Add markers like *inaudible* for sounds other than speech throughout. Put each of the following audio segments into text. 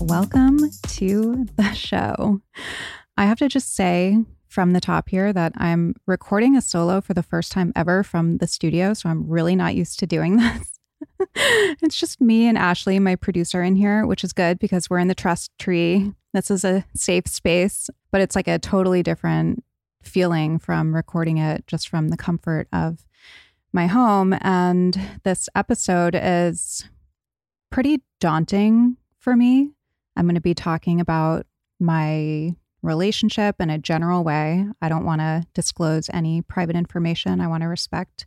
Welcome to the show. I have to just say, from the top here that I'm recording a solo for the first time ever from the studio. So I'm really not used to doing *laughs* this. it's just me and Ashley, my producer, in here, which is good because we're in the trust tree. This is a safe space, but it's like a totally different feeling from recording it just from the comfort of my home. And this episode is pretty daunting for me. I'm going to be talking about my relationship in a general way. I don't want to disclose any private information. I want to respect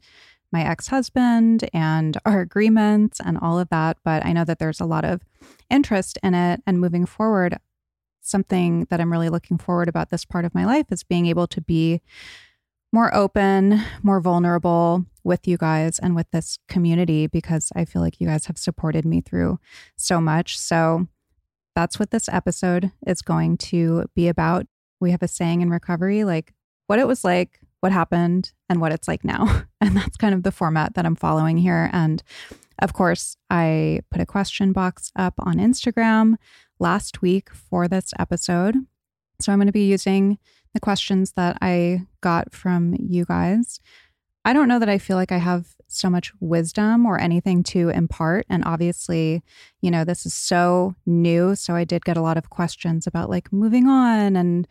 my ex husband and our agreements and all of that. But I know that there's a lot of interest in it. And moving forward, something that I'm really looking forward about this part of my life is being able to be more open, more vulnerable with you guys and with this community because I feel like you guys have supported me through so much. So that's what this episode is going to be about. We have a saying in recovery like what it was like, what happened, and what it's like now. *laughs* And that's kind of the format that I'm following here. And of course, I put a question box up on Instagram last week for this episode. So I'm going to be using the questions that I got from you guys. I don't know that I feel like I have so much wisdom or anything to impart. And obviously, you know, this is so new. So I did get a lot of questions about like moving on and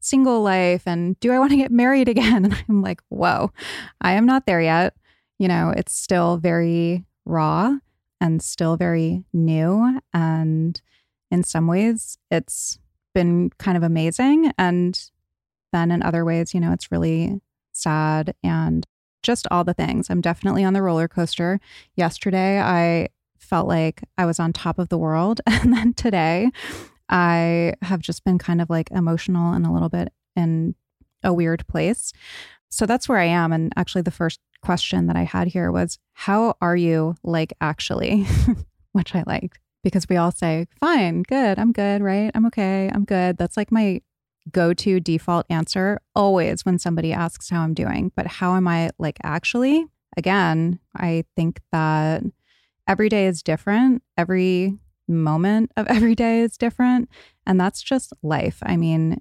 single life and do I want to get married again? *laughs* And I'm like, whoa, I am not there yet. You know, it's still very raw and still very new. And in some ways, it's been kind of amazing. And then in other ways, you know, it's really sad and just all the things. I'm definitely on the roller coaster. Yesterday, I felt like I was on top of the world. *laughs* And then today, I have just been kind of like emotional and a little bit in a weird place. So that's where I am. And actually, the first question that I had here was, How are you like actually? *laughs* Which I liked because we all say, Fine, good, I'm good, right? I'm okay, I'm good. That's like my go to default answer always when somebody asks how I'm doing. But how am I like actually? Again, I think that every day is different. Every moment of *laughs* every day is different. And that's just life. I mean,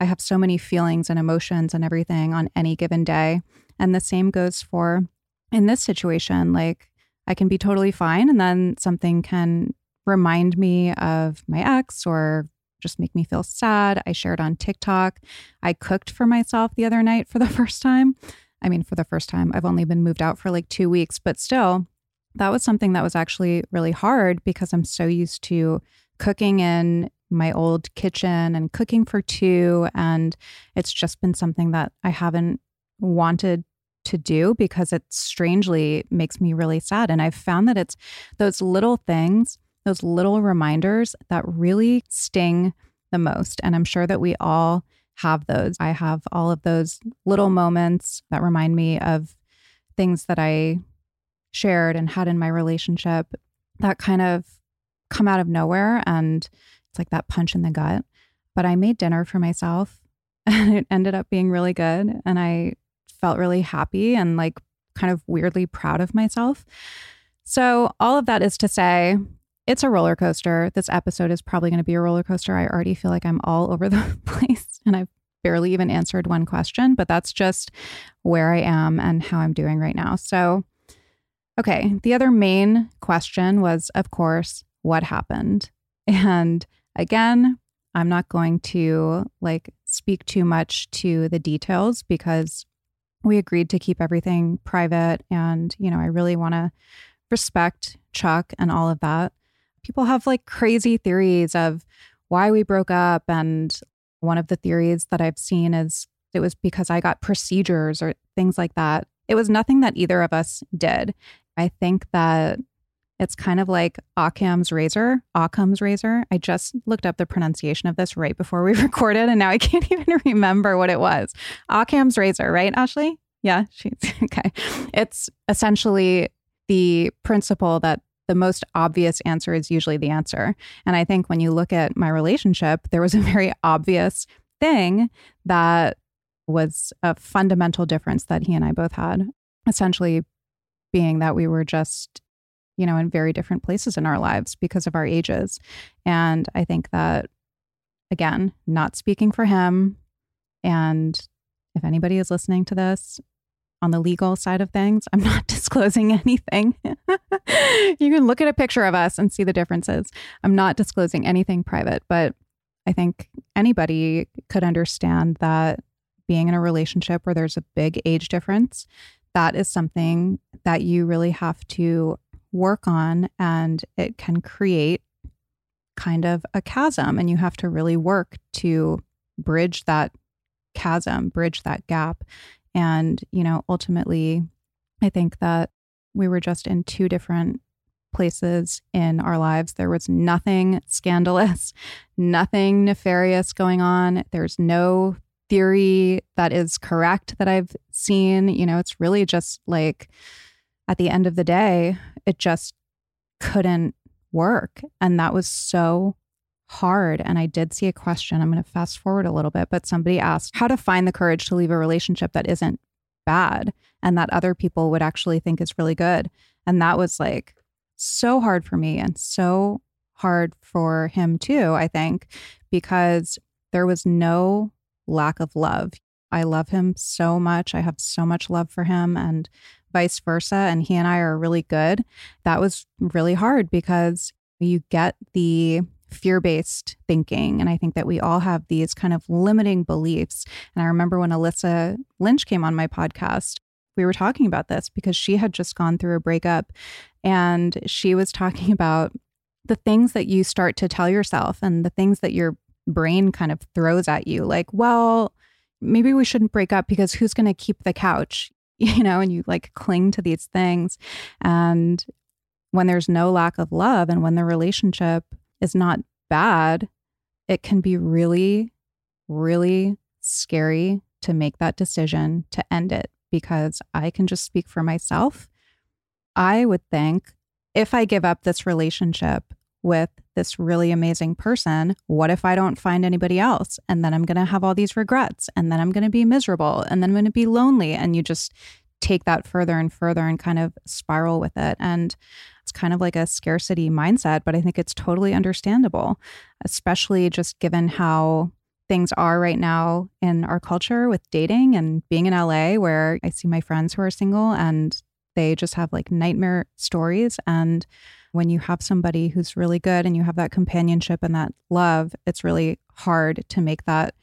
I have so many feelings and emotions and everything on any given day. And the same goes for in this situation. Like, I can be totally fine, and then something can remind me of my ex or just make me feel sad. I shared on TikTok. I cooked for myself the other night for the *laughs* first time. I mean, for the first time, I've only been moved out for like two weeks, but still, that was something that was actually really hard because I'm so used to cooking in my old kitchen and cooking for two. And it's just been something that I haven't wanted to do because it strangely makes me really sad. And I've found that it's those little things those little reminders that really sting the most. And I'm sure that we all have those. I have all of those little moments that remind me of things that I shared and had in my relationship that kind of come out of nowhere. And it's like that punch in the gut. But I made dinner for myself *laughs* and it ended up being really good. And I felt really happy and like kind of weirdly proud of myself. So, all of that is to say, it's a roller coaster. This episode is probably going to be a roller coaster. I already feel like I'm all over the *laughs* place and I've barely even answered one question, but that's just where I am and how I'm doing right now. So, Okay. The other main question was, of course, what happened? And again, I'm not going to like speak too much to the details because we agreed to keep everything private. And, you know, I really want to respect Chuck and all of that. People have like crazy theories of why we broke up. And one of the theories that I've seen is it was because I got procedures or things like that. It was nothing that either of us did. I think that it's kind of like Occam's razor, Occam's razor. I just looked up the pronunciation of this right before we *laughs* recorded, and now I can't *laughs* even remember what it was. Occam's razor, right, Ashley? Yeah, she's *laughs* okay. It's essentially the principle that the most obvious answer is usually the answer. And I think when you look at my relationship, there was a very *laughs* obvious thing that was a fundamental difference that he and I both had. Essentially, being that we were just, you know, in very different places in our lives because of our ages. And I think that, again, not speaking for him. And if anybody is listening to this, on the legal side of things, I'm not *laughs* disclosing anything. *laughs* you can look at a picture of us and see the differences. I'm not disclosing anything private, but I think anybody could understand that being in a relationship where there's a big age difference, that is something that you really have to work on and it can create kind of a chasm and you have to really work to bridge that chasm, bridge that gap. And, you know, ultimately, I think that we were just in two different places in our lives. There was nothing scandalous, *laughs* nothing nefarious going on. There's no theory that is correct that I've seen. You know, it's really just like at the end of the day, it just couldn't work. And that was so hard. And I did see a question. I'm going to fast forward a little bit, but somebody asked how to find the courage to leave a relationship that isn't bad and that other people would actually think is really good. And that was like so hard for me and so hard for him too, I think, because there was no lack of love. I love him so much. I have so much love for him and vice versa. And he and I are really good. That was really hard because you get the fear based thinking. And I think that we all have these kind of limiting beliefs. And I remember when Alyssa Lynch came on my podcast, we were talking about this because she had just gone through a breakup and she was talking about the things that you start to tell yourself and the things that your brain kind of throws at you like, well, maybe we shouldn't break up because who's going to keep the couch? *laughs* You know, and you like cling to these things. And when there's no lack of love and when the relationship is not bad, it can be really, really scary to make that decision to end it because I can just speak for myself. I would think if I give up this relationship, with this really amazing person. What if I don't find anybody else? And then I'm going to have all these regrets. And then I'm going to be miserable. And then I'm going to be lonely. And you just take that further and further and kind of spiral with it. And it's kind of like a scarcity mindset, but I think it's totally understandable, especially just given how things are right now in our culture with dating and being in LA, where I see my friends who are single and they just have like nightmare stories. And when you have somebody who's really good and you have that companionship and that love, it's really hard to make that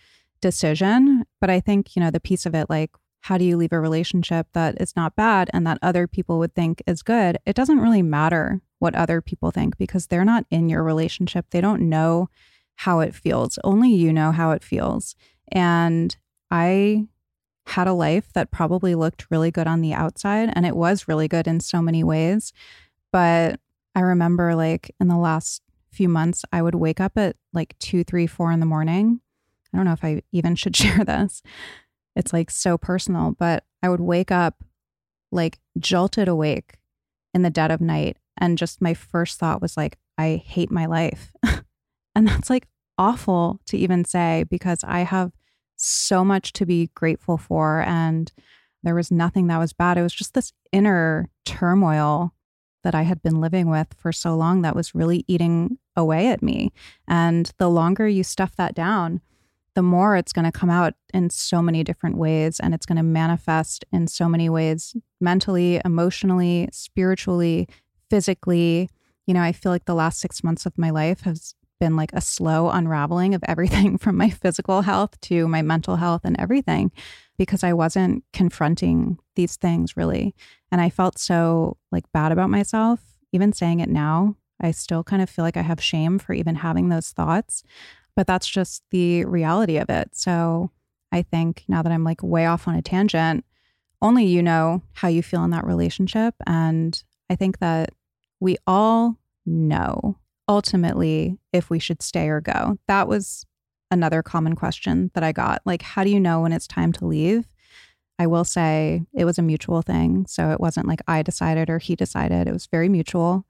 decision. But I think, you know, the piece of it, like, how do you leave a relationship that is not bad and that other people would think is good? It doesn't really matter what other people think because they're not in your relationship. They don't know how it feels. Only you know how it feels. And I had a life that probably looked really good on the outside and it was really good in so many ways. But I remember like in the last few months, I would wake up at like two, three, four in the morning. I don't know if I even *laughs* should share this. It's like so personal, but I would wake up like jolted awake in the dead of night. And just my first thought was like, I hate my life. *laughs* and that's like awful to even say because I have so much to be grateful for. And there was nothing that was bad. It was just this inner turmoil that I had been living with for so long that was really eating away at me. And the longer you stuff that down, the more it's going to come out in so many different ways and it's going to manifest in so many ways mentally, emotionally, spiritually, physically. You know, I feel like the last six months of my life has been like a slow unraveling of *laughs* everything from my physical health to my mental health and everything because I wasn't confronting these things really. And I felt so like bad about myself. Even saying it now, I still kind of feel like I have shame for even having those thoughts, but that's just the reality of it. So I think now that I'm like way off on a tangent, only you know how you feel in that relationship. And I think that we all know ultimately if we should stay or go. That was another common question that I got. Like, how do you know when it's time to leave? I will say it was a mutual thing. So it wasn't like I decided or he decided, it was very mutual.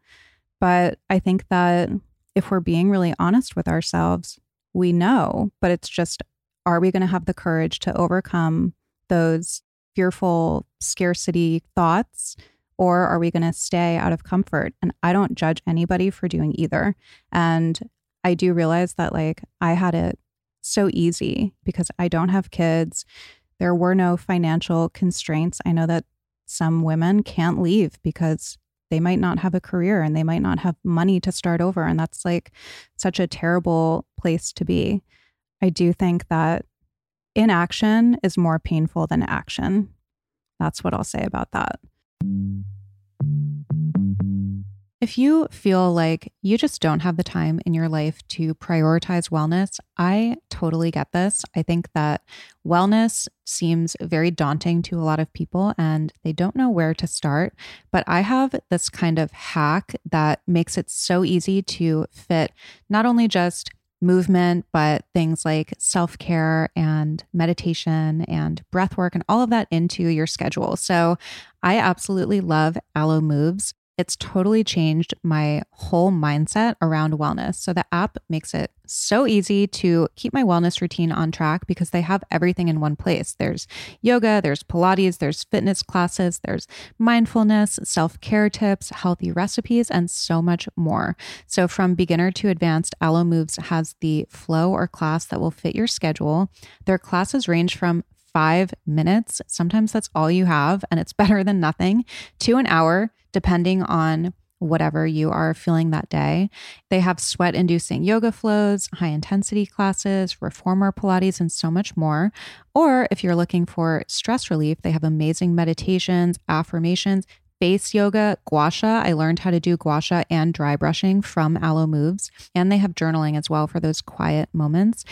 But I think that if we're being really honest with ourselves, we know, but it's just are we going to have the courage to overcome those fearful scarcity thoughts or are we going to stay out of comfort? And I don't judge anybody for doing either. And I do realize that like I had it so easy because I don't have kids. There were no financial constraints. I know that some women can't leave because they might not have a career and they might not have money to start over. And that's like such a terrible place to be. I do think that inaction is more painful than action. That's what I'll say about that. If you feel like you just don't have the time in your life to prioritize wellness, I totally get this. I think that wellness seems very daunting to a lot of people and they don't know where to start. But I have this kind of hack that makes it so easy to fit not only just movement, but things like self care and meditation and breath work and all of that into your schedule. So I absolutely love Alo Moves. It's totally changed my whole mindset around wellness. So the app makes it so easy to keep my wellness routine on track because they have everything in one place. There's yoga, there's Pilates, there's fitness classes, there's mindfulness, self care tips, healthy recipes, and so much more. So from beginner to advanced, Alo Moves has the flow or class that will fit your schedule. Their classes range from five minutes. Sometimes that's all you have, and it's *laughs* better than nothing, to an hour, depending on whatever you are feeling that day. They have sweat inducing yoga flows, high intensity classes, reformer Pilates, and so much more. Or if you're looking for stress relief, they have amazing meditations, affirmations, face yoga, gua sha. I learned how to do gua sha and dry brushing from Alo Moves. And they have journaling as well for those quiet moments.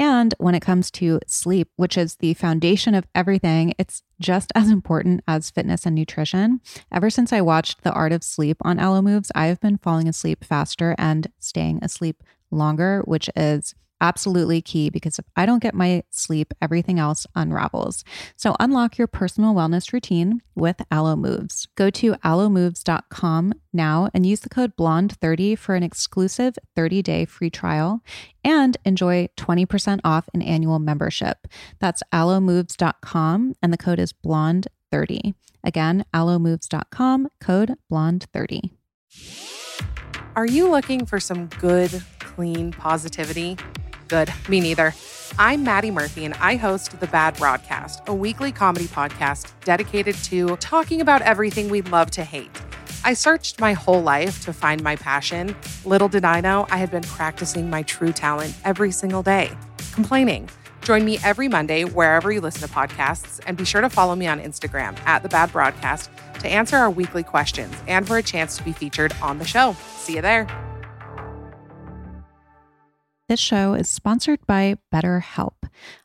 And when it comes to sleep, which is the foundation of everything, it's just as important as fitness and nutrition. Ever since I watched The Art of Sleep on Alo Moves, I have been falling asleep faster and staying asleep longer, which is absolutely key because if I don't get my sleep, everything else unravels. So unlock your personal wellness routine with Alo Moves. Go to alomoves.com now and use the code BLONDE30 for an exclusive 30-day free trial and enjoy 20% off an annual membership. That's alomoves.com and the code is BLONDE30. Again, alomoves.com, code BLONDE30. Are you looking for some good, clean positivity? Good. Me neither. I'm Maddie Murphy, and I host The Bad Broadcast, a weekly comedy podcast dedicated to talking about everything we love to hate. I searched my whole life to find my passion. Little did I know I had been practicing my true talent every single day complaining. Join me every Monday wherever you listen to podcasts, and be sure to follow me on Instagram at The Bad Broadcast to answer our weekly questions and for a chance to be featured on the show. See you there. This show is sponsored by BetterHelp.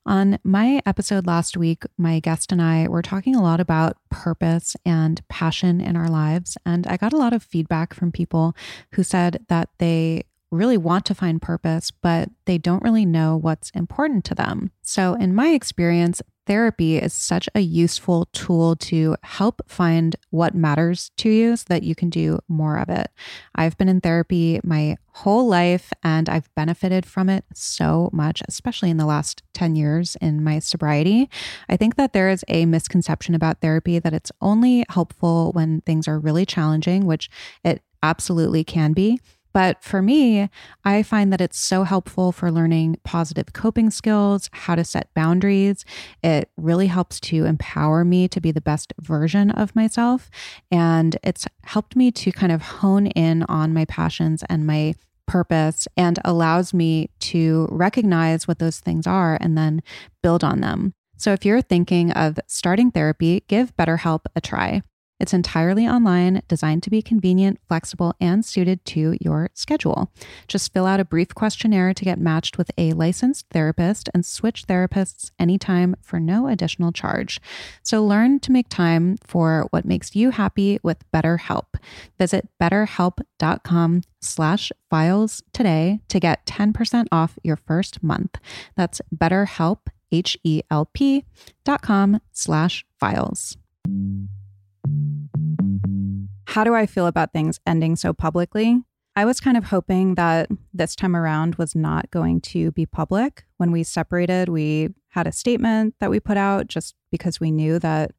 On my episode last week, my guest and I were talking a lot about purpose and passion in our lives. And I got a lot of feedback from people who said that they really want to find purpose, but they don't really know what's important to them. So, in my experience, therapy is such a useful tool to help find what matters to you so that you can do more of it. I've been in therapy my whole life and I've benefited from it so much, especially in the last 10 years in my sobriety. I think that there is a misconception about therapy that it's only helpful when things are really challenging, which it absolutely can be. But for me, I find that it's so helpful for learning positive coping skills, how to set boundaries. It really helps to empower me to be the best version of myself. And it's helped me to kind of hone in on my passions and my purpose and allows me to recognize what those things are and then build on them. So if you're thinking of starting therapy, give BetterHelp a try. It's entirely online, designed to be convenient, flexible, and suited to your schedule. Just fill out a brief questionnaire to get matched with a licensed therapist and switch therapists anytime for no additional charge. So learn to make time for what makes you happy with BetterHelp. Visit betterhelp.com slash files today to get 10% off your first month. That's betterhelp, H-E-L-P dot com slash files. How do I feel about things ending so publicly? I was kind of hoping that this time around was not going to be public. When we separated, we had a statement that we put out just because we knew that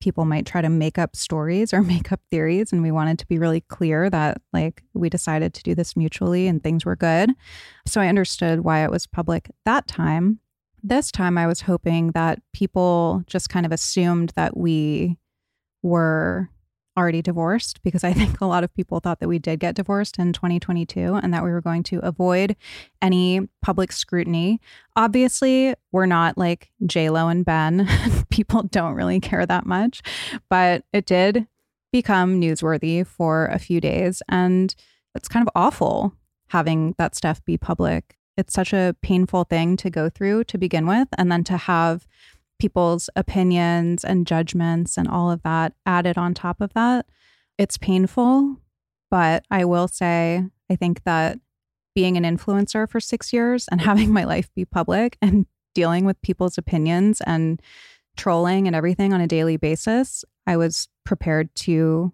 people might try to make up stories or *laughs* make up theories. And we wanted to be really clear that, like, we decided to do this mutually and things were good. So I understood why it was public that time. This time, I was hoping that people just kind of assumed that we were already divorced because I *laughs* think a lot of people thought that we did get divorced in 2022 and that we were going to avoid any public scrutiny. Obviously, we're not like Lo and Ben. *laughs* people don't really care that much, but it did become newsworthy for a few days and it's kind of awful having that stuff be public. It's such a painful thing to go through to begin with and then to have people's opinions and judgments and all of that added on top of that. It's painful, but I will say, I think that being an influencer for six years and *laughs* having my life be public and dealing with people's opinions and trolling and everything on a daily basis, I was prepared to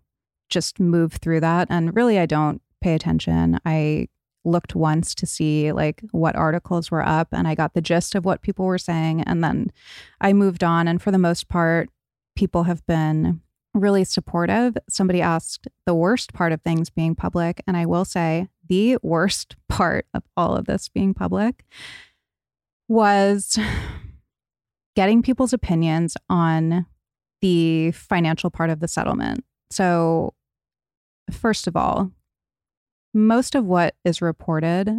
just move through that. And really, I don't pay attention. I looked once to see like what articles were up and I got the gist of what people were saying and then I moved on and for the most part people have been really supportive. Somebody asked the worst part of things being public and I will say the worst *laughs* part of all of this being public was getting people's opinions on the financial part of the settlement. So first of all, most of what is reported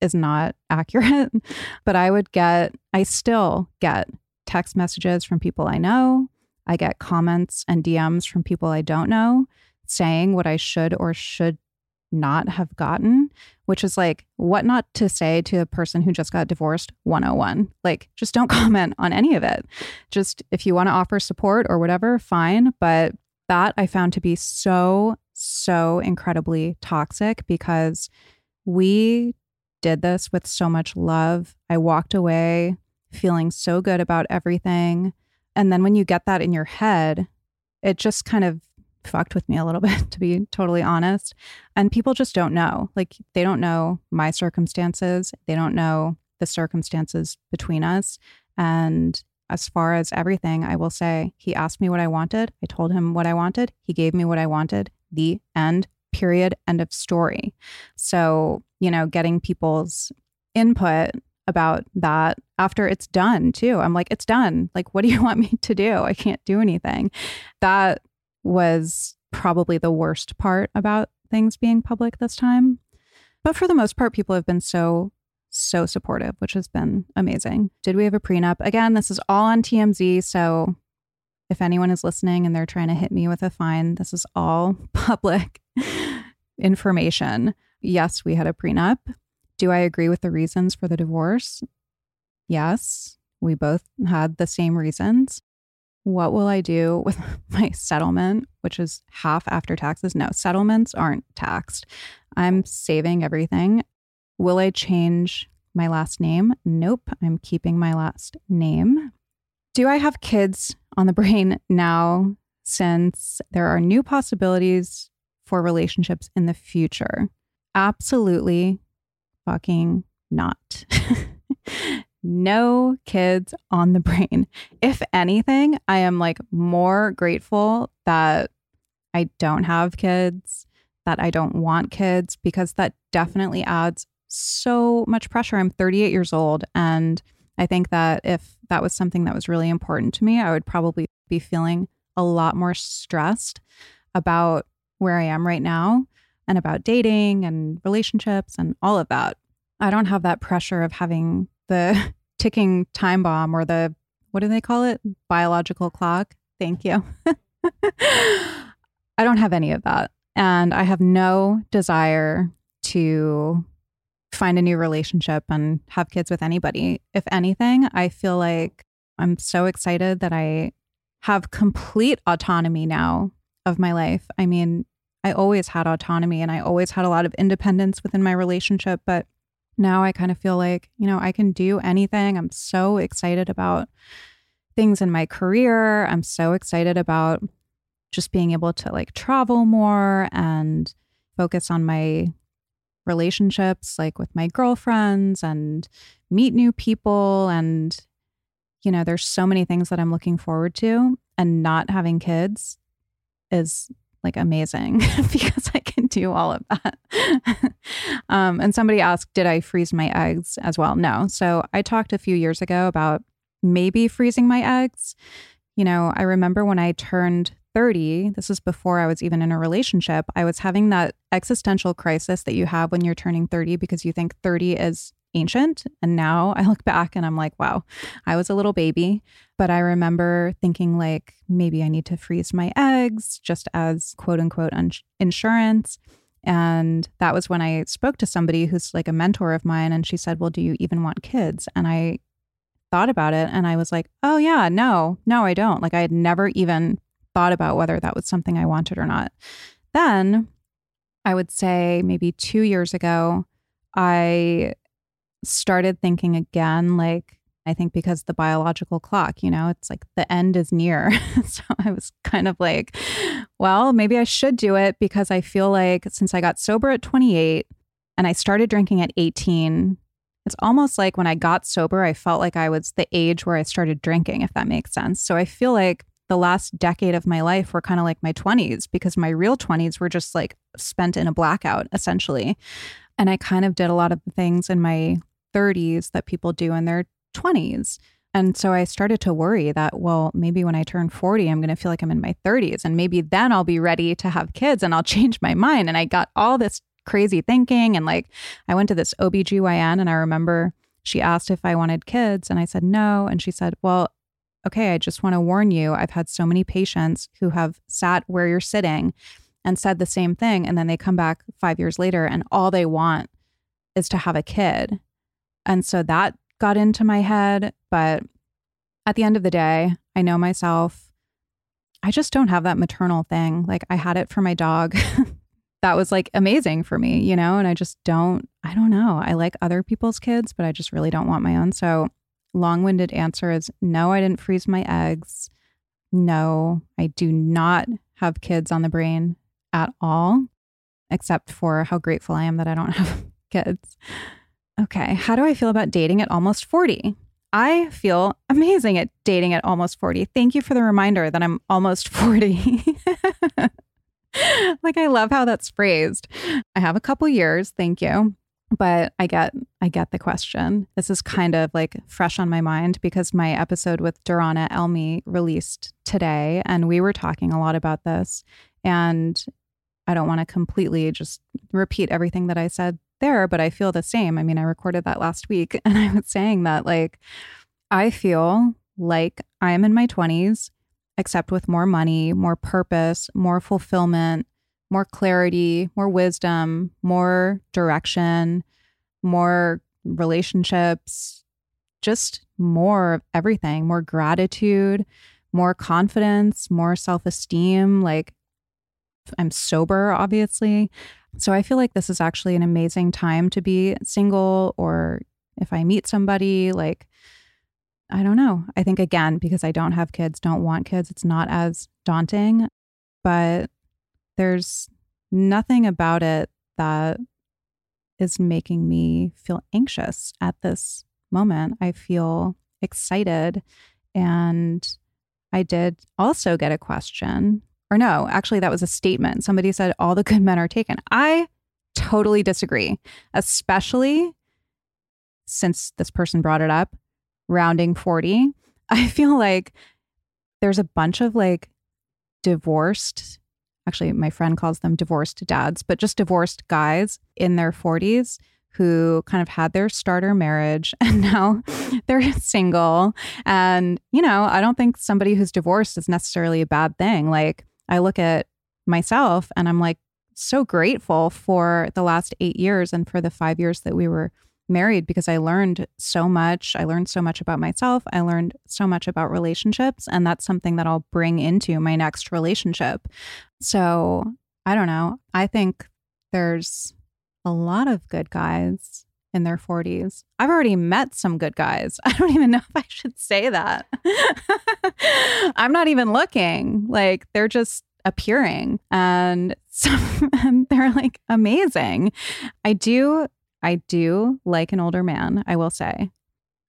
is not accurate, *laughs* but I would get, I still get text messages from people I know. I get comments and DMs from people I don't know saying what I should or should not have gotten, which is like what not to say to a person who just got divorced 101. Like, just don't *laughs* comment on any of it. Just if you want to offer support or whatever, fine. But that I found to be so so incredibly toxic because we did this with so much love. I walked away feeling so good about everything. And then when you get that in your head, it just kind of fucked with me a little *laughs* bit, to be totally honest. And people just don't know. Like, they don't know my circumstances, they don't know the circumstances between us. And as far as everything, I will say he asked me what I wanted. I told him what I wanted. He gave me what I wanted the end, period, end of story. So, you know, getting people's input about that after it's done too. I'm like, it's done. Like, what do you *laughs* want me to do? I can't do anything. That was probably the worst part about things being public this time. But for the most part, people have been so, so supportive, which has been amazing. Did we have a prenup? Again, this is all on TMZ. So if anyone is listening and they're trying to hit me with a fine, this is all *laughs* public information. Yes, we had a prenup. Do I agree with the reasons for the divorce? Yes, we both had the same reasons. What will I do *laughs* with my settlement, which is half after taxes? No, settlements aren't taxed. I'm saving everything. Will I change my last name? Nope, I'm keeping my last name. Do I have kids on the brain now since there are new possibilities for relationships in the future? Absolutely fucking not. *laughs* no kids on the brain. If anything, I am like more grateful that I don't have kids that I don't want kids because that definitely adds so much pressure. I'm 38 years old. And I think that if that was something that was really important to me, I would probably be feeling a lot more stressed about where I am right now and about dating and relationships and all of that. I don't have that pressure of having the *laughs* ticking time bomb or the, what do they call it? Biological clock. Thank you. *laughs* I don't have any of that. And I have no desire to find a new relationship and have kids with anybody. If anything, I feel like I'm so excited that I have complete autonomy now of my life. I mean, I always had autonomy and I always had a lot of independence within my relationship, but now I kind of feel like, you know, I can do anything. I'm so excited about things in my career. I'm so excited about just being able to like travel more and focus on my relationships, like with my girlfriends and meet new people. And, you know, there's so many things that I'm looking forward to. And not having kids is like amazing *laughs* because I can do all of that. *laughs* um, and somebody asked, did I freeze my eggs as well? No. So I talked a few years ago about maybe freezing my eggs. You know, I remember when I turned 30, this was before I was even in a relationship, I was having that existential crisis that you have when you're turning 30 because you think 30 is ancient. And now I look back and I'm like, wow, I was a little baby. But I remember thinking, like, maybe I need to freeze my eggs just as quote unquote un- insurance. And that was when I spoke to somebody who's like a mentor of mine. And she said, Well, do you even want kids? And I thought about it and I was like, Oh, yeah, no, no, I don't. Like, I had never even thought about whether that was something I wanted or not. Then I would say maybe two years ago, I started thinking again, like, I think because the biological clock, you know, it's like the end is near. *laughs* so I was kind of like, well, maybe I should do it because I feel like since I got sober at 28 and I started drinking at 18, it's almost like when I got sober, I felt like I was the age where I started drinking, if that makes sense. So I feel like the last decade of my life were kind of like my 20s because my real 20s were just like spent in a blackout, essentially. And I kind of did a lot of things in my 30s that people do in their 20s. And so I started to worry that, well, maybe when I turn 40, I'm going to feel like I'm in my 30s. And maybe then I'll be ready to have kids and I'll *laughs* change my mind. And I got all this crazy thinking. And like, I went to this OBGYN and I remember she asked if I wanted kids. And I said no. And she said, well, okay, I just want to warn you. I've had so many patients who have sat where you're sitting and said the same thing. And then they come back five years later and all they want is to have a kid. And so that got into my head. But at the end of the day, I know myself. I just don't have that maternal thing. Like I had it for my dog. *laughs* that was like amazing for me, you know? And I just don't, I don't know. I like other people's kids, but I just really don't want my own. So long winded answer is no, I didn't freeze my eggs. No, I do not have kids on the brain at all, except for how grateful I am that I don't *laughs* have kids. Okay, how do I feel about dating at almost 40? I feel amazing at dating at almost 40. Thank you for the reminder that I'm almost *laughs* 40. *laughs* like I love how that's phrased. I have a couple years, thank you but I get I get the question. This is kind of like fresh on my mind because my episode with Durana Elmi released today and we were talking a lot about this and I don't want to completely just repeat everything that I said there, but I feel the same. I mean, I recorded that last week *laughs* and I was saying that like I feel like I am in my 20s except with more money, more purpose, more fulfillment, more clarity, more wisdom, more direction, more relationships, just more of everything, more gratitude, more confidence, more self esteem. Like, I'm sober, obviously. So I feel like this is actually an amazing time to be single, or if I meet somebody, like, I don't know. I think, again, because I don't have kids, don't want kids, it's not as daunting. But there's nothing about it that is making me feel anxious at this moment. I feel excited. And I did also get a question or no, actually, that was a statement. Somebody said all the good men are taken. I totally disagree, especially since this person brought it up, rounding 40. *laughs* I feel like there's a bunch of like divorced, actually, my friend calls them divorced dads, but just divorced guys in their 40s who kind of had their starter marriage *laughs* and now *laughs* they're single. And, you know, I don't think somebody who's divorced is necessarily a bad thing. Like, I look at myself and I'm like so grateful for the last eight years and for the five years that we were married because I learned so much. I learned so much about myself. I learned so much about relationships. And that's something that I'll bring into my next relationship. So I don't know. I think there's a lot of good guys in their 40s. I've already met some good guys. *laughs* I don't even know if I should say that. *laughs* I'm not even looking. Like they're just appearing and, *laughs* and they're like amazing. I do I do like an older man, I will say.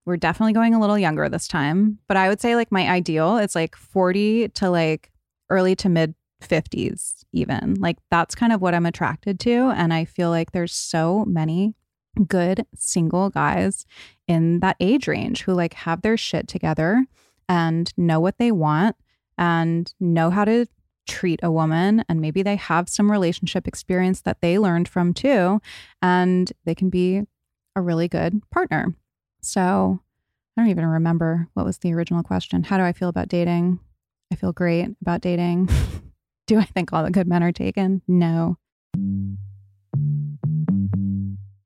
We're definitely going a little younger this time, but I would say like my ideal is like 40 to like early to mid 50s even. Like that's kind of what I'm attracted to and I feel like there's so many good single guys in that age range who like have their shit together and know what they want and know how to treat a woman and maybe they have some relationship experience that they learned from too and they can be a really good partner. So, I don't even remember what was the original question. How do I feel about dating? I feel great about dating. *laughs* do I think all the good men are taken? No.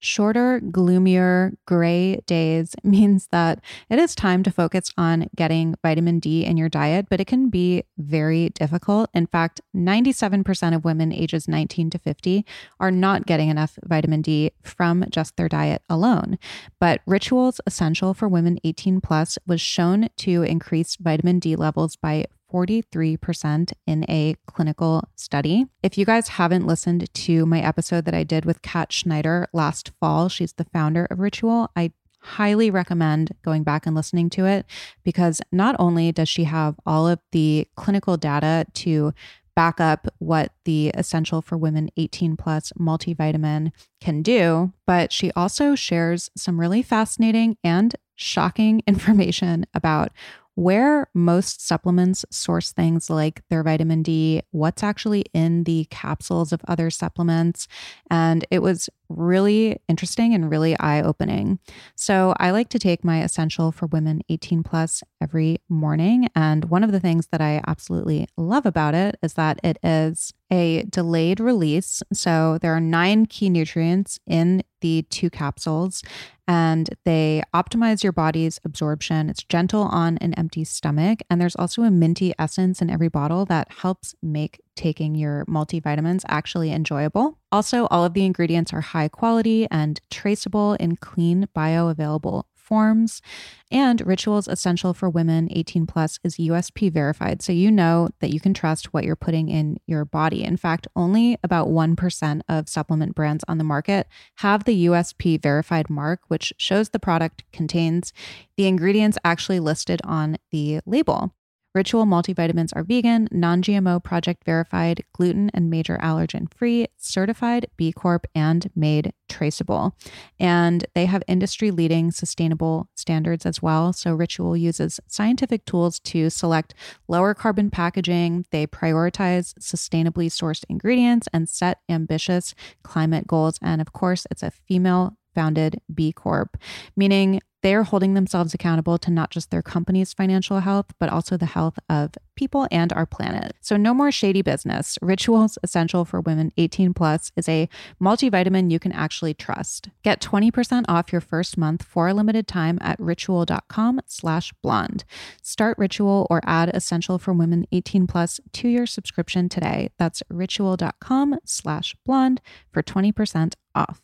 Shorter, gloomier, gray days *laughs* means that it is time to focus on getting vitamin D in your diet, but it can be very difficult. In fact, 97% of women ages 19 to 50 are not getting enough vitamin D from just their diet alone. But Ritual's Essential for Women 18 Plus was shown to increase vitamin D levels by 43% in a clinical study. If you guys haven't listened to my episode that I did with Kat Schneider last fall, she's the founder of Ritual. I highly recommend going back and listening to it because not only does she have all of the clinical data to back up what the essential for women 18 plus multivitamin can do, but she also shares some really fascinating and shocking *laughs* information about where most supplements source things like their vitamin D, what's actually in the capsules of other supplements. And it was really interesting and really eye opening. So I like to take my essential for women 18 plus every morning. And one of the things that I absolutely love about it is that it is a delayed release. So there are nine key nutrients in the two capsules and they optimize your body's absorption. It's gentle on an empty stomach. And there's also a minty essence in every bottle that helps make taking your multivitamins actually enjoyable. Also, all of the ingredients are high quality and traceable in clean, bioavailable forms. And Ritual's Essential for Women 18 Plus is USP verified. So you know that you can trust what you're putting in your body. In fact, only about 1% of supplement brands on the market have the USP verified mark, which shows the product contains the ingredients actually listed on the label. Ritual multivitamins are vegan, non GMO, project verified, gluten and major allergen free, certified B Corp, and made traceable. And they have industry leading sustainable standards as well. So, Ritual uses scientific tools to select lower carbon packaging. They prioritize sustainably sourced ingredients and set ambitious climate goals. And of course, it's a female founded B Corp, meaning they're holding themselves accountable to not just their company's financial health, but also the health of people and our planet. So, no more shady business. Ritual's Essential for Women 18 Plus is a multivitamin you can actually trust. Get 20% off your first month for a limited time at ritual.com slash blonde. Start Ritual or add Essential for Women 18 Plus to your subscription today. That's ritual.com slash blonde for 20% off.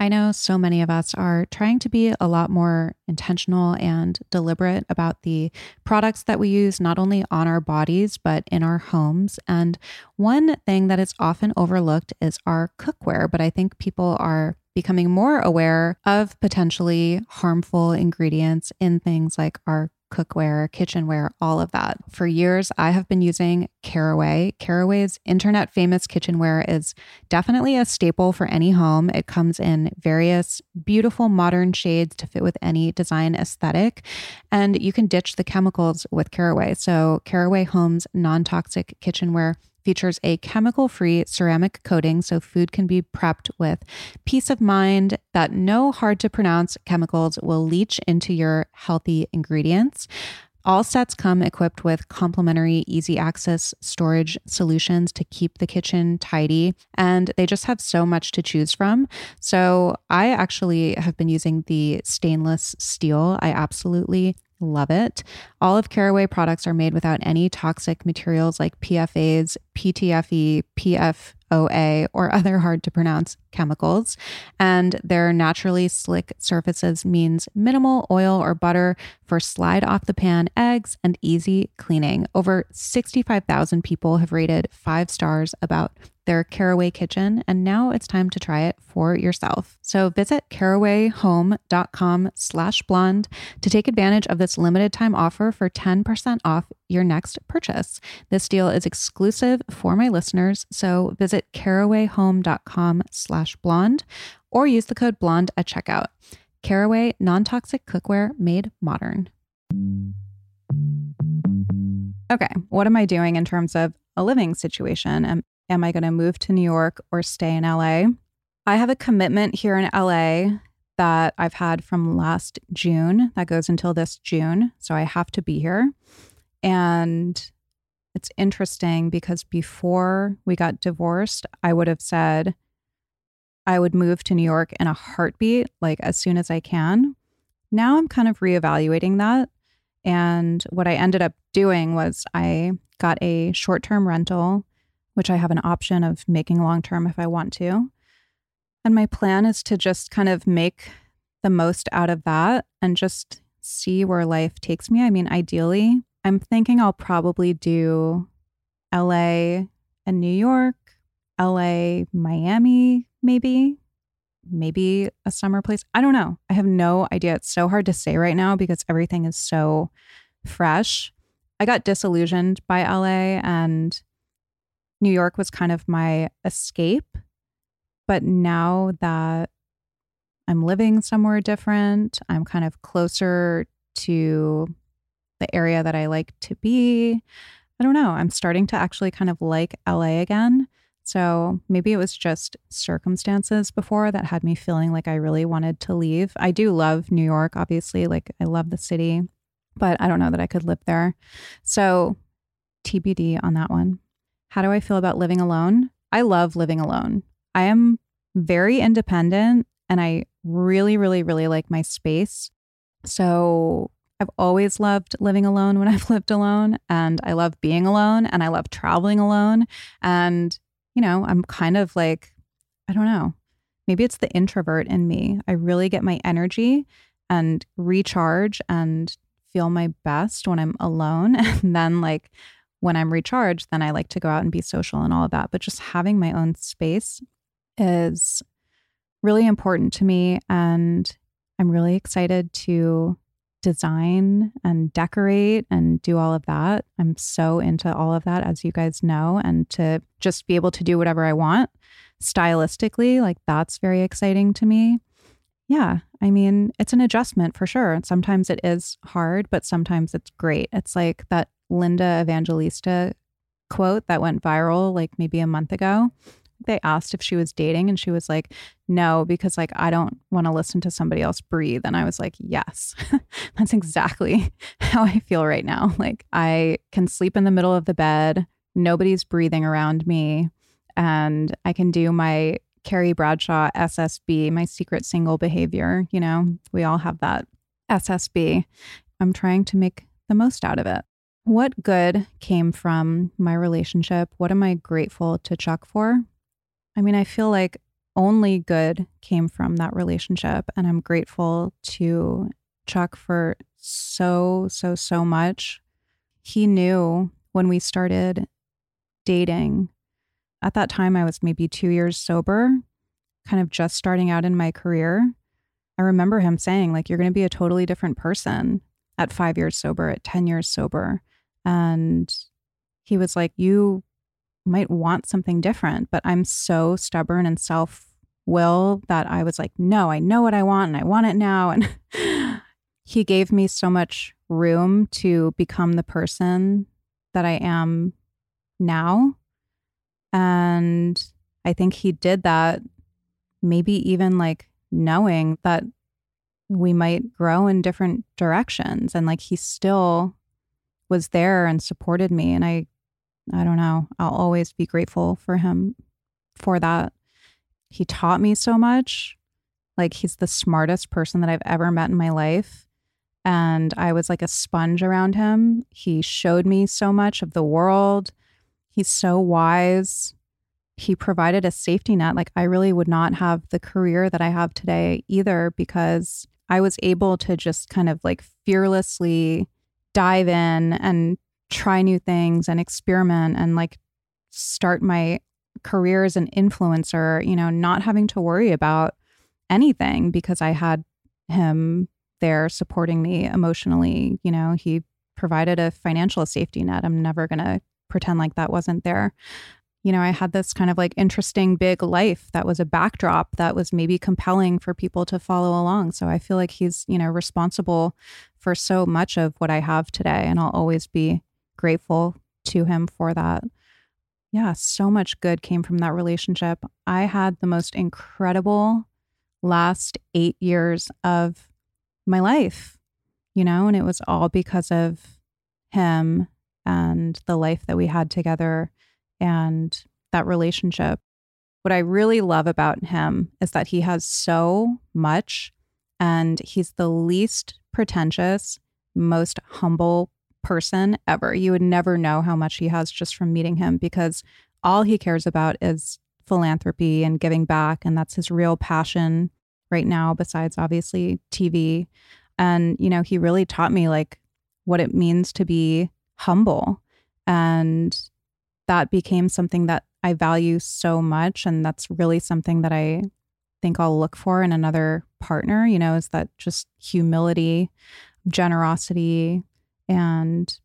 I know so many of us are trying to be a lot more intentional and deliberate about the products that we use, not only on our bodies, but in our homes. And one thing that is often overlooked is our cookware, but I think people are becoming more aware of potentially harmful ingredients in things like our cookware, kitchenware, all of that. For years, I have been using Caraway. Caraway's internet famous kitchenware is definitely a staple for any home. It comes in various beautiful modern shades to fit with any design aesthetic. And you can ditch the chemicals with Caraway. So, Caraway Home's non toxic kitchenware features a chemical free ceramic coating so food can be prepped with peace of mind that no hard to pronounce chemicals will leach into your healthy ingredients. All sets come equipped with complimentary easy access storage solutions to keep the kitchen tidy, and they just have so much to choose from. So, I actually have been using the stainless steel. I absolutely Love it. All of Caraway products are made without any toxic materials like PFAs, PTFE, PFOA, or *laughs* other hard to pronounce chemicals. And their naturally slick surfaces means minimal oil or butter for slide off the pan eggs and easy cleaning. Over 65,000 people have rated five stars about their Caraway kitchen, and now it's time to try it for yourself. So visit carawayhome.com slash blonde to take advantage of this limited time offer for 10% off your next purchase. This deal is exclusive for my listeners, so visit carawayhome.com slash blonde or use the code blonde at checkout. Caraway non-toxic cookware made modern. Okay, what am I doing in terms of a living situation? and Am I going to move to New York or stay in LA? I have a commitment here in LA that I've had from last June that goes until this June. So I have to be here. And it's interesting because before we got divorced, I would have said I would move to New York in a heartbeat, like as soon as I can. Now I'm kind of reevaluating that. And what I ended up doing was I got a short term rental which I have an option of making long term if I want to. And my plan is to just kind of make the most out of that and just see where life takes me. I mean, ideally, I'm thinking I'll probably do LA and New York, LA, Miami, maybe, maybe a summer place. I don't know. I have no idea. It's so hard to say right now because everything is so fresh. I got disillusioned by LA and New York was kind of my escape. But now that I'm living somewhere different, I'm kind of closer to the area that I like to be. I don't know. I'm starting to actually kind of like LA again. So maybe it was just circumstances before that had me feeling like I really wanted to leave. I do love New York, obviously. Like, I love the city, but I don't know that I could live there. So TBD on that one. How do I feel about living alone? I love living alone. I am very independent and I really, really, really like my space. So I've always loved living alone when *laughs* I've lived alone. And I love being alone and I love traveling alone. And, you know, I'm kind of like, I don't know, maybe it's the introvert in me. I really get my energy and recharge and feel my best when I'm alone. *laughs* And then, like, when I'm recharged, then I like to go out and be social and all of that. But just having my own space is really important to me. And I'm really excited to design and decorate and do all of that. I'm so into all of that, as you guys know, and to just be able to do whatever I want stylistically, like that's very exciting to me. Yeah, I mean, it's an adjustment for sure. Sometimes it is hard, but sometimes it's great. It's like that Linda Evangelista quote that went viral like maybe a month ago. They asked if she was dating and she was like, no, because like I don't want to listen to somebody else breathe. And I was like, yes, *laughs* that's exactly *laughs* how I feel right now. Like I can sleep in the middle of the bed, nobody's breathing around me, and I can do my Carrie Bradshaw SSB, my secret single behavior. You know, we all have that SSB. I'm trying to make the most out of it. What good came from my relationship? What am I grateful to Chuck for? I mean, I feel like only good came from that relationship. And I'm grateful to Chuck for so, so, so much. He knew when we started dating, at that time, I was maybe two years sober, kind of just starting out in my career. I remember him saying, like, you're going to be a totally different person at five years sober, at 10 years sober. And he was like, You might want something different, but I'm so stubborn and self will that I was like, No, I know what I want and I want it now. *laughs* And he gave me so much room to become the person that I am now. And I think he did that, maybe even like knowing that we might grow in different directions. And like he still was there and supported me. And I, I don't know, I'll always be grateful for him for that. He taught me so much. Like he's the smartest person that I've ever met in my life. And I was like a sponge around him. He showed me so much of the world. He's so wise. He provided a safety net. Like, I really would not have the career that I have today either because I was able to just kind of like fearlessly dive in and try new things and experiment and like start my career as an influencer, you know, not having to worry about anything because I had him there supporting me emotionally. You know, he provided a financial safety net. I'm never going to pretend like that wasn't there. You know, I had this kind of like interesting big life that was a backdrop that was maybe compelling for people to follow along. So I feel like he's, you know, responsible for so much of what I have today. And I'll always be grateful to him for that. Yeah, so much good came from that relationship. I had the most incredible last eight years of my life, you know, and it was all because of him and the life that we had together and that relationship. What I really love about him is that he has so much and he's the least pretentious, most humble person ever. You would never know how much he has just from meeting him because all he cares about is philanthropy and giving back. And that's his real passion right now, besides obviously TV. And, you know, he really taught me like what it means to be humble. And that became something that I value so much. And that's really something that I think I'll look for in another partner, you know, is that just humility, generosity, and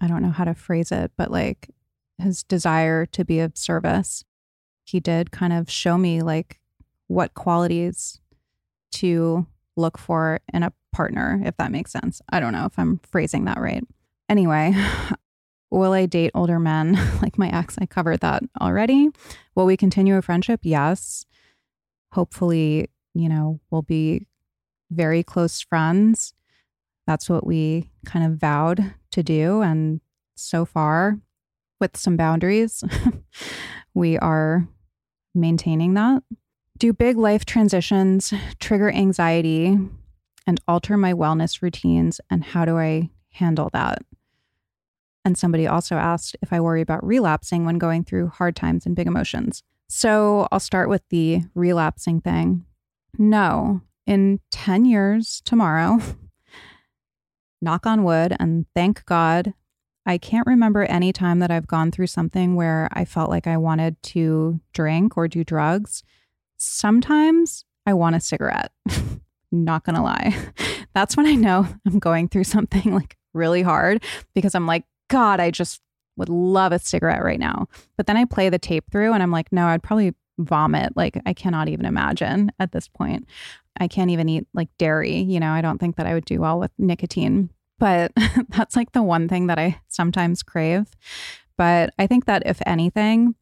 I don't know how to phrase it, but like his desire to be of service. He did kind of show me like what qualities to look for in a partner, if that makes sense. I don't know if I'm phrasing that right. Anyway, *laughs* will I date older men *laughs* like my ex? I covered that already. Will we continue a friendship? Yes. Hopefully, you know, we'll be very close friends. That's what we kind of vowed to do. And so far, with some boundaries, *laughs* we are maintaining that. Do big life transitions trigger anxiety and alter my wellness routines? And how do I handle that? And somebody also asked if I worry about relapsing when going through hard times and big emotions. So I'll start with the relapsing thing. No, in 10 years tomorrow, *laughs* knock on wood, and thank God, I can't remember any time that I've gone through something where I felt like I wanted to drink or do drugs. Sometimes I want a cigarette. *laughs* Not gonna lie. *laughs* That's when I know I'm going through something like really hard because I'm like, God, I just would love a cigarette right now. But then I play the tape through and I'm like, no, I'd probably vomit. Like, I cannot even imagine at this point. I can't even eat like dairy. You know, I don't think that I would do well with nicotine. But *laughs* that's like the one thing that I sometimes crave. But I think that if anything,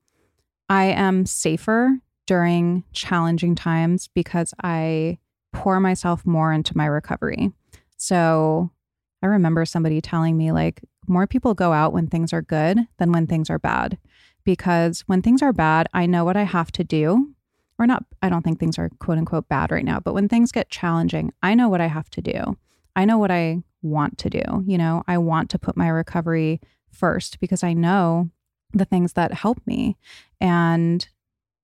I am safer during challenging times because I pour myself more into my recovery. So I remember somebody telling me, like, more people go out when things are good than when things are bad. Because when things are bad, I know what I have to do. Or not, I don't think things are quote unquote bad right now, but when things get challenging, I know what I have to do. I know what I want to do. You know, I want to put my recovery first because I know the things that help me. And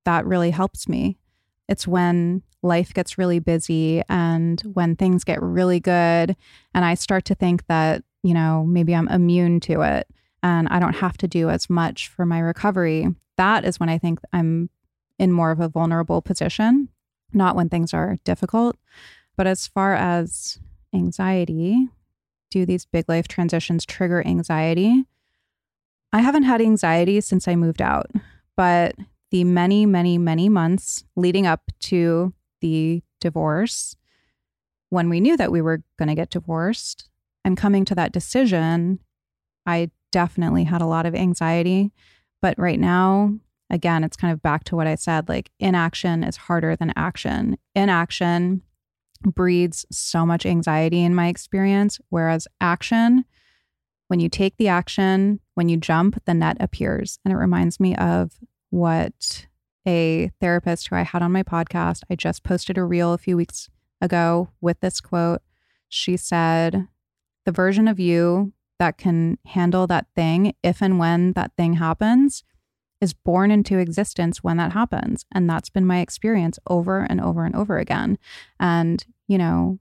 that really helps me. It's when life gets really busy and when things get really good and I start to think that, you know, maybe I'm immune to it and I don't have to do as much for my recovery. That is when I think I'm in more of a vulnerable position, not when things are difficult. But as far as anxiety, do these big life transitions trigger anxiety? I haven't had anxiety since I moved out, but the many, many, many months leading up to the divorce, when we knew that we were going to get divorced and coming to that decision, I definitely had a lot of anxiety. But right now, again, it's kind of back to what I said like inaction is harder than action. Inaction breeds so much anxiety in my experience, whereas action, when you take the action, when you jump, the net appears. And it reminds me of what a therapist who I had on my podcast, I just posted a reel a few weeks ago with this quote. She said, The version of you that can handle that thing if and when that thing happens is born into existence when that happens. And that's been my experience over and over and over again. And, you know,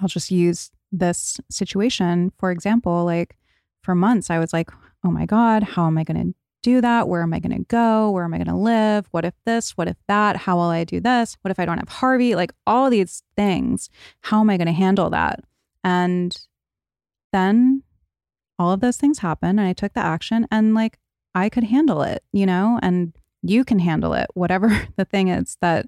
I'll just use this situation for example. Like for months, I was like, oh my God, how am I going to do that? Where am I going to go? Where am I going to live? What if this? What if that? How will I do this? What if I don't have Harvey? Like all these things. How am I going to handle that? And then all of those things happened and I took the action and like I could handle it, you know, and you can handle it, whatever *laughs* the thing is that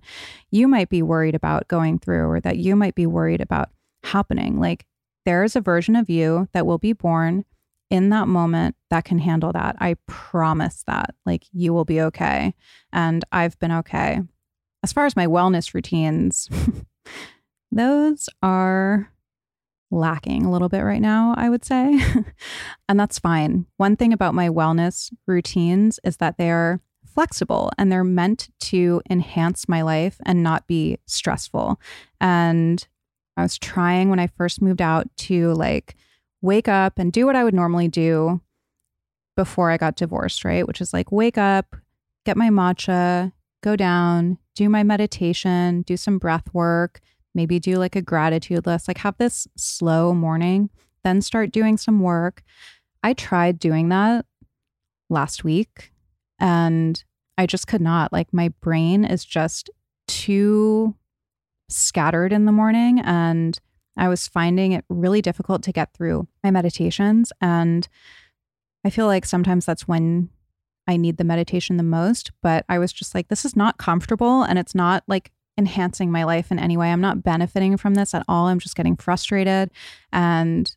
you might be worried about going through or that you might be worried about happening. Like there is a version of you that will be born in that moment that can handle that. I promise that. Like you will be okay. And I've been okay. As far as my wellness routines, *laughs* those are lacking a little bit right now, I would say. *laughs* and that's fine. One thing about my wellness routines is that they're flexible and they're meant to enhance my life and not be stressful. And I was trying when I first moved out to like wake up and do what I would normally do before I got divorced, right? Which is like wake up, get my matcha, go down, do my meditation, do some breath work, maybe do like a gratitude list, like have this slow morning, then start doing some work. I tried doing that last week and I just could not. Like my brain is just too scattered in the morning and I was finding it really difficult to get through my meditations and I feel like sometimes that's when I need the meditation the most, but I was just like this is not comfortable and it's not like enhancing my life in any way. I'm not benefiting from this at all. I'm just getting frustrated. And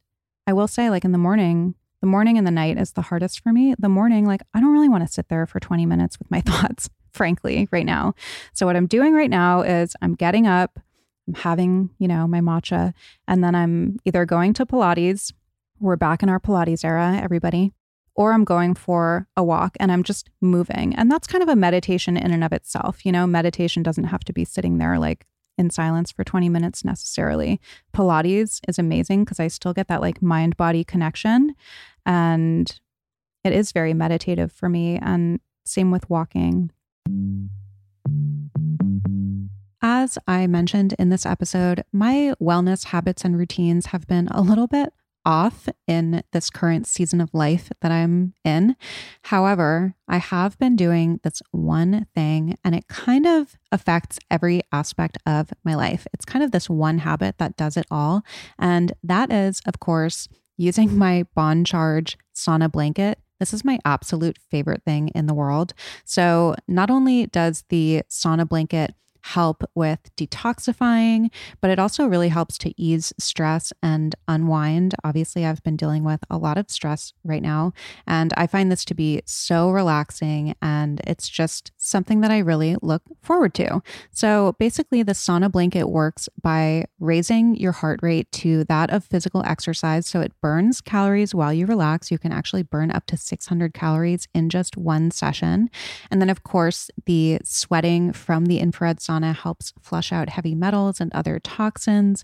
I will say, like in the morning, the morning and the night is the hardest for me. The morning, like, I don't really want to sit there for 20 minutes with my *laughs* thoughts, frankly, right now. So, what I'm doing right now is I'm getting up, I'm having, you know, my matcha, and then I'm either going to Pilates. We're back in our Pilates era, everybody or I'm going for a walk and I'm just moving. And that's kind of a meditation in and of itself. You know, meditation doesn't have to be sitting there like in silence for 20 minutes necessarily. Pilates is amazing because I still get that like mind body connection. And it is very meditative for me. And same with walking. As I mentioned in this episode, my wellness habits and routines have been a little bit off in this current season of life that I'm in. However, I have been doing this one thing and it kind of affects every aspect of my life. It's kind of this one habit that does it all. And that is, of course, using my Bon Charge sauna blanket this is my absolute favorite thing in the world. So, not only does the sauna blanket help with detoxifying, but it also really helps to ease stress and unwind. Obviously, I've been dealing with a lot of stress right now, and I find this to be so relaxing and it's just something that I really look forward to. So, basically, the sauna blanket works by raising your heart rate to that of physical exercise. So, it burns calories while you relax. You can actually burn up to 600 calories in just one session. And then, of course, the sweating from the infrared sauna helps flush out heavy metals and other toxins.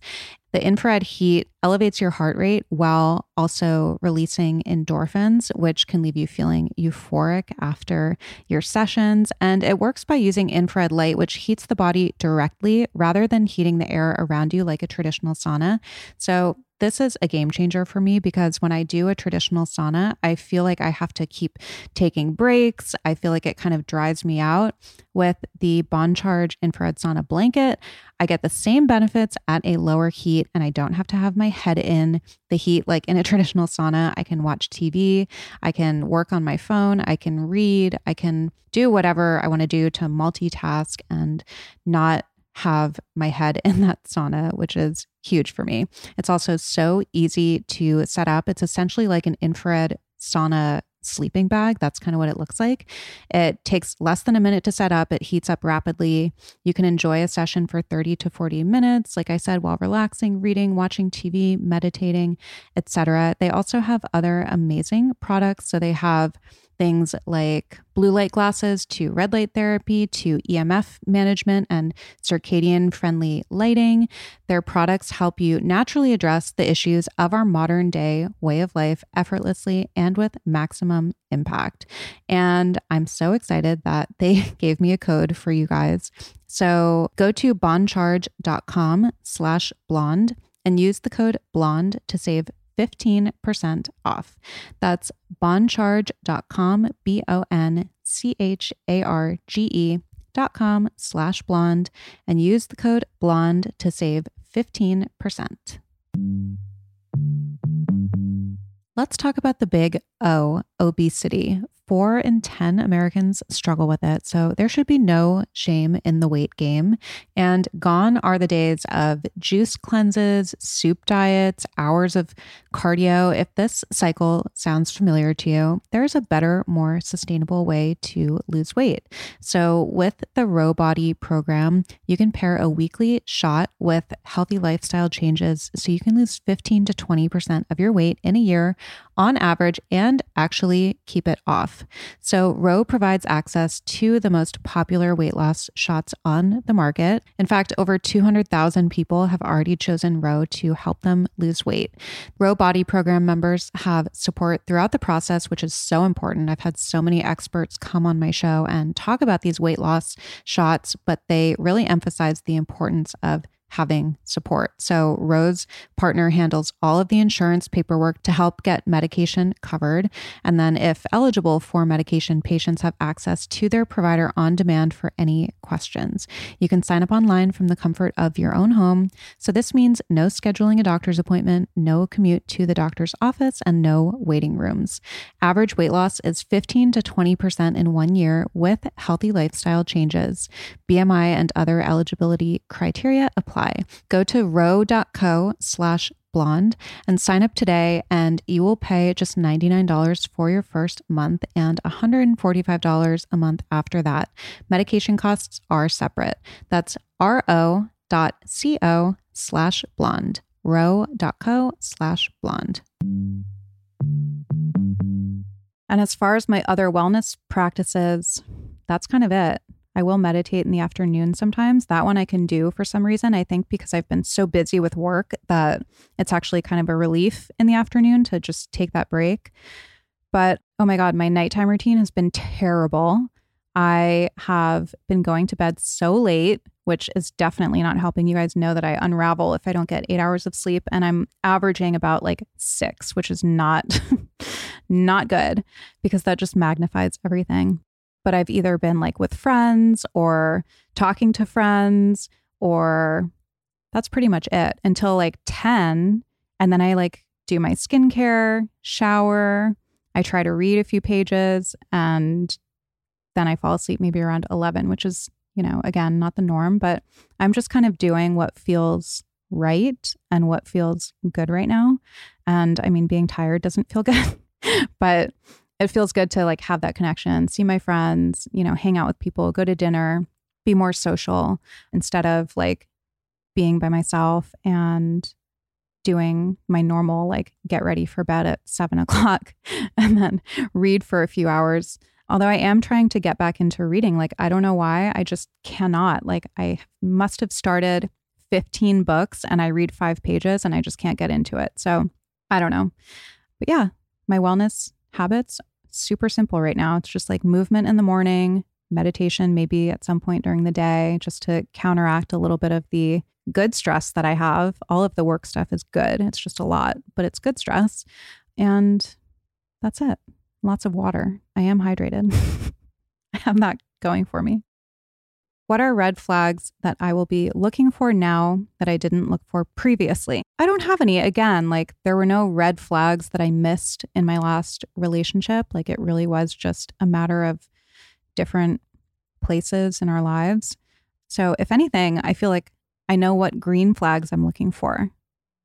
The infrared heat elevates your heart rate while also releasing endorphins, which can leave you feeling euphoric after your sessions. And it works by using infrared light, which heats the body directly rather than heating the air around you like a traditional sauna. So this is a game changer for me because when I do a traditional sauna, I feel like I have to keep taking breaks. I feel like it kind of dries me out. With the Bon Charge infrared sauna blanket, I get the same benefits at a lower heat and I don't have to have my head in the heat like in a *laughs* traditional sauna. I can watch TV, I can work on my phone, I can read, I can do whatever I want to do to multitask and not have my head *laughs* in that sauna, which is huge for me. It's also so easy to set up. It's essentially like an infrared sauna sleeping bag. That's kind of what it looks like. It takes less than a minute to set up, it heats up rapidly. You can enjoy a session for 30 to 40 minutes, like I said, while relaxing, reading, watching TV, meditating, etc. They also have other amazing products. So they have things like blue light glasses to red light therapy to EMF management and circadian friendly lighting. Their products help you naturally address the issues of our modern day way of life effortlessly and with maximum impact. And I'm so excited that they *laughs* gave me a code for you guys. So go to boncharge.com slash blonde and use the code blonde to save 15% off. That's boncharge.com, B O N C H A R G E dot com slash blonde and use the code blonde to save 15%. Let's talk about the big O, obesity. Four in 10 Americans struggle with it. So there should be no shame in the weight game. And gone are the days of juice cleanses, soup diets, hours of cardio. If this cycle sounds familiar to you, there's a better, more sustainable way to lose weight. So with the Ro Body program, you can pair a weekly shot with healthy lifestyle changes so you can lose 15 to 20% of your weight in a year on average and actually keep it off. So, Ro provides access to the most popular weight loss shots on the market. In fact, over 200,000 people have already chosen Ro to help them lose weight. Ro Body Program members have support throughout the process, which is so important. I've had so many experts come on my show and talk about these weight loss shots, but they really emphasize the importance of having support. So, Ro's partner handles all of the insurance paperwork to help get medication covered. And then, if eligible for medication, patients have access to their provider on demand for any questions. You can sign up online from the comfort of your own home. So, this means no scheduling a doctor's appointment, no commute to the doctor's office, and no waiting rooms. Average weight loss is 15 to 20% in one year with healthy lifestyle changes. BMI and other eligibility criteria apply apply. Go to ro.co slash blonde and sign up today and you will pay just $99 for your first month and $145 a month after that. Medication costs are separate. That's ro.co slash blonde. ro.co slash blonde. And as far as my other wellness practices, that's kind of it. I will meditate in the afternoon sometimes. That one I can do for some reason. I think because I've been so busy with work that it's actually kind of a relief in the afternoon to just take that break. But oh my God, my nighttime routine has been terrible. I have been going to bed so late, which is definitely not helping. You guys know that I unravel if I don't get eight hours of sleep, and I'm averaging about like six, which is not *laughs* not good because that just magnifies everything but I've either been like with friends or talking to friends or that's pretty much it until like 10 and then I like do my skincare, shower, I try to read a few pages and then I fall asleep maybe around 11, which is, you know, again, not the norm, but I'm just kind of doing what feels right and what feels good right now. And I mean, being tired doesn't feel *laughs* good, but it feels good to like have that connection, see my friends, you know, hang out with people, go to dinner, be more social instead of like being by myself and doing my normal, like get ready for bed at seven *laughs* o'clock and then read for a few hours. Although I am trying to get back into reading, like I don't know why, I just cannot. Like I must have started 15 books and I read five pages and I just can't get into it. So I don't know. But yeah, my wellness habits super simple right now. It's just like movement in the morning, meditation maybe at some point during the day, just to counteract a little bit of the good stress that I have. All of the work stuff is good. It's just a lot, but it's good stress. And that's it. Lots of water. I am hydrated. I have that going for me. What are red flags that I will be looking for now that I didn't look for previously? I don't have any. Again, like there were no red flags that I missed in my last relationship. Like it really was just a matter of different places in our lives. So, if anything, I feel like I know what green flags I'm looking for.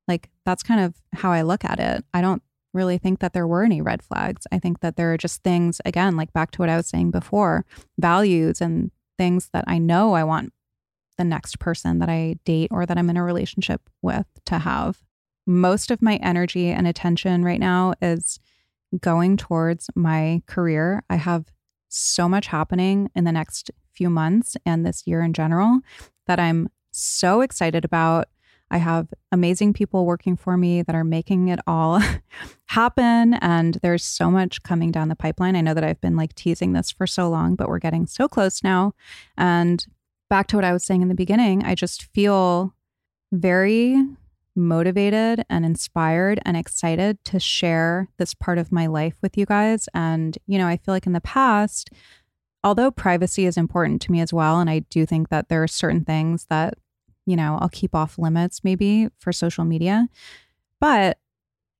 Like that's kind of how I look at it. I don't really think that there were any red flags. I think that there are just things, again, like back to what I was saying before values and things that I know I want the next person that I date or that I'm in a relationship with to have. Most of my energy and attention right now is going towards my career. I have so much happening in the next few months and this year in general that I'm so excited about. I have amazing people working for me that are making it all *laughs* happen. And there's so much coming down the pipeline. I know that I've been like teasing this for so long, but we're getting so close now. And back to what I was saying in the beginning, I just feel very motivated and inspired and excited to share this part of my life with you guys. And, you know, I feel like in the past, although privacy is important to me as well, and I do think that there are certain things that you know, I'll keep off limits maybe for social media. But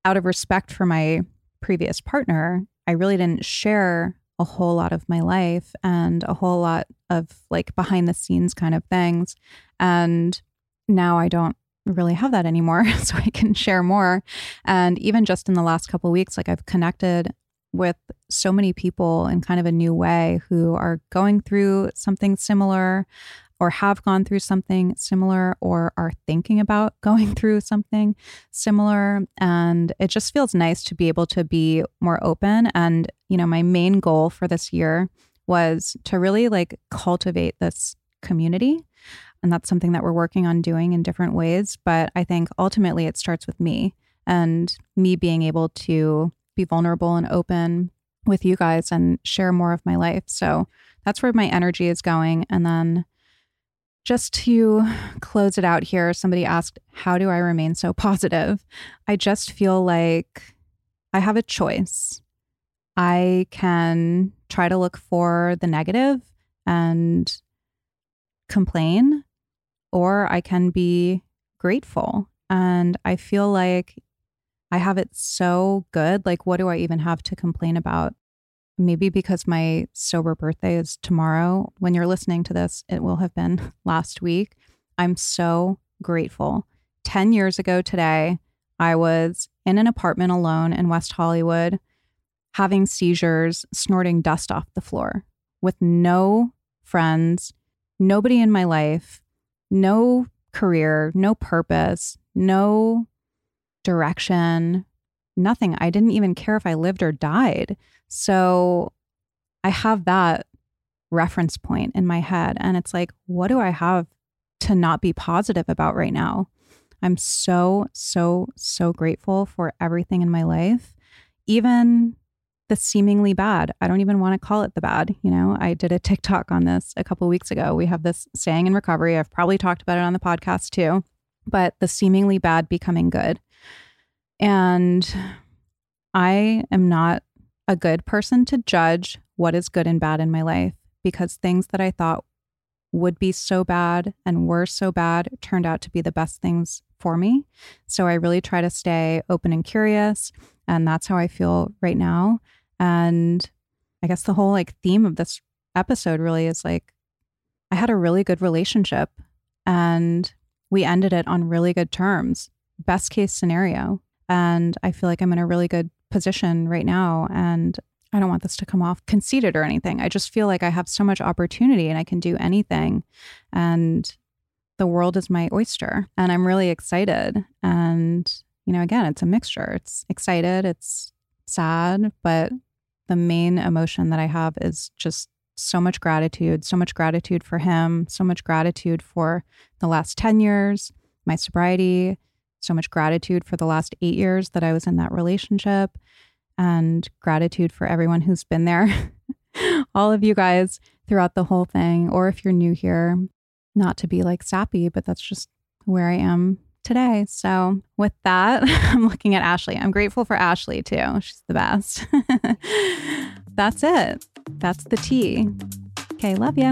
out of respect for my previous partner, I really didn't share a whole lot of my life and a whole lot of like behind the scenes kind of things. And now I don't really have that anymore *laughs* so I can share more. And even just in the last couple weeks like I've connected with so many people in kind of a new way who are going through something similar or have gone through something similar or are thinking about *laughs* going through something similar. And it just feels nice to be able to be more open. And, you know, my main goal for this year was to really like cultivate this community. And that's something that we're working on doing in different ways. But I think ultimately it starts with me and me being able to be vulnerable and open with you guys and share more of my life. So that's where my energy is going. And then just to close it out here, somebody asked, How do I remain so positive? I just feel like I have a choice. I can try to look for the negative and complain, or I can be grateful. And I feel like I have it so good. Like, what do I even have to complain about? Maybe because my sober birthday is tomorrow. When you're listening to this, it will have been *laughs* last week. I'm so grateful. 10 years ago today, I was in an apartment alone in West Hollywood, having seizures, snorting dust off the floor with no friends, nobody in my life, no career, no purpose, no direction, nothing. I didn't even care if I lived or died. So I have that reference point in my head. And it's like, what do I have to not be positive about right now? I'm so, so, so grateful for everything in my life, even the seemingly bad. I don't even want to call it the bad. You know, I did a TikTok on this a couple weeks ago. We have this saying in recovery. I've probably talked about it on the podcast too, but the seemingly bad becoming good. And I am not a good person to judge what is good and bad in my life because things that I thought would be so bad and were so bad turned out to be the best things for me. So I really try to stay open and curious. And that's how I feel right now. And I guess the whole like theme of this episode really is like, I had a really good relationship and we ended it on really good terms. Best case scenario. And I feel like I'm in a really good position right now. And I don't want this to come off conceited or anything. I just feel like I have so much opportunity and I can do anything. And the world is my oyster. And I'm really excited. And, you know, again, it's a mixture. It's excited, it's sad, but the main emotion that I have is just so much gratitude, so much gratitude for him, so much gratitude for the last 10 years, my sobriety, so much gratitude for the last eight years that I was in that relationship and gratitude for everyone who's been there, *laughs* all of you guys throughout the whole thing. Or if you're new here, not to be like sappy, but that's just where I am today. So, with that, *laughs* I'm looking at Ashley. I'm grateful for Ashley too. She's the best. *laughs* That's it. That's the tea. Okay, love ya.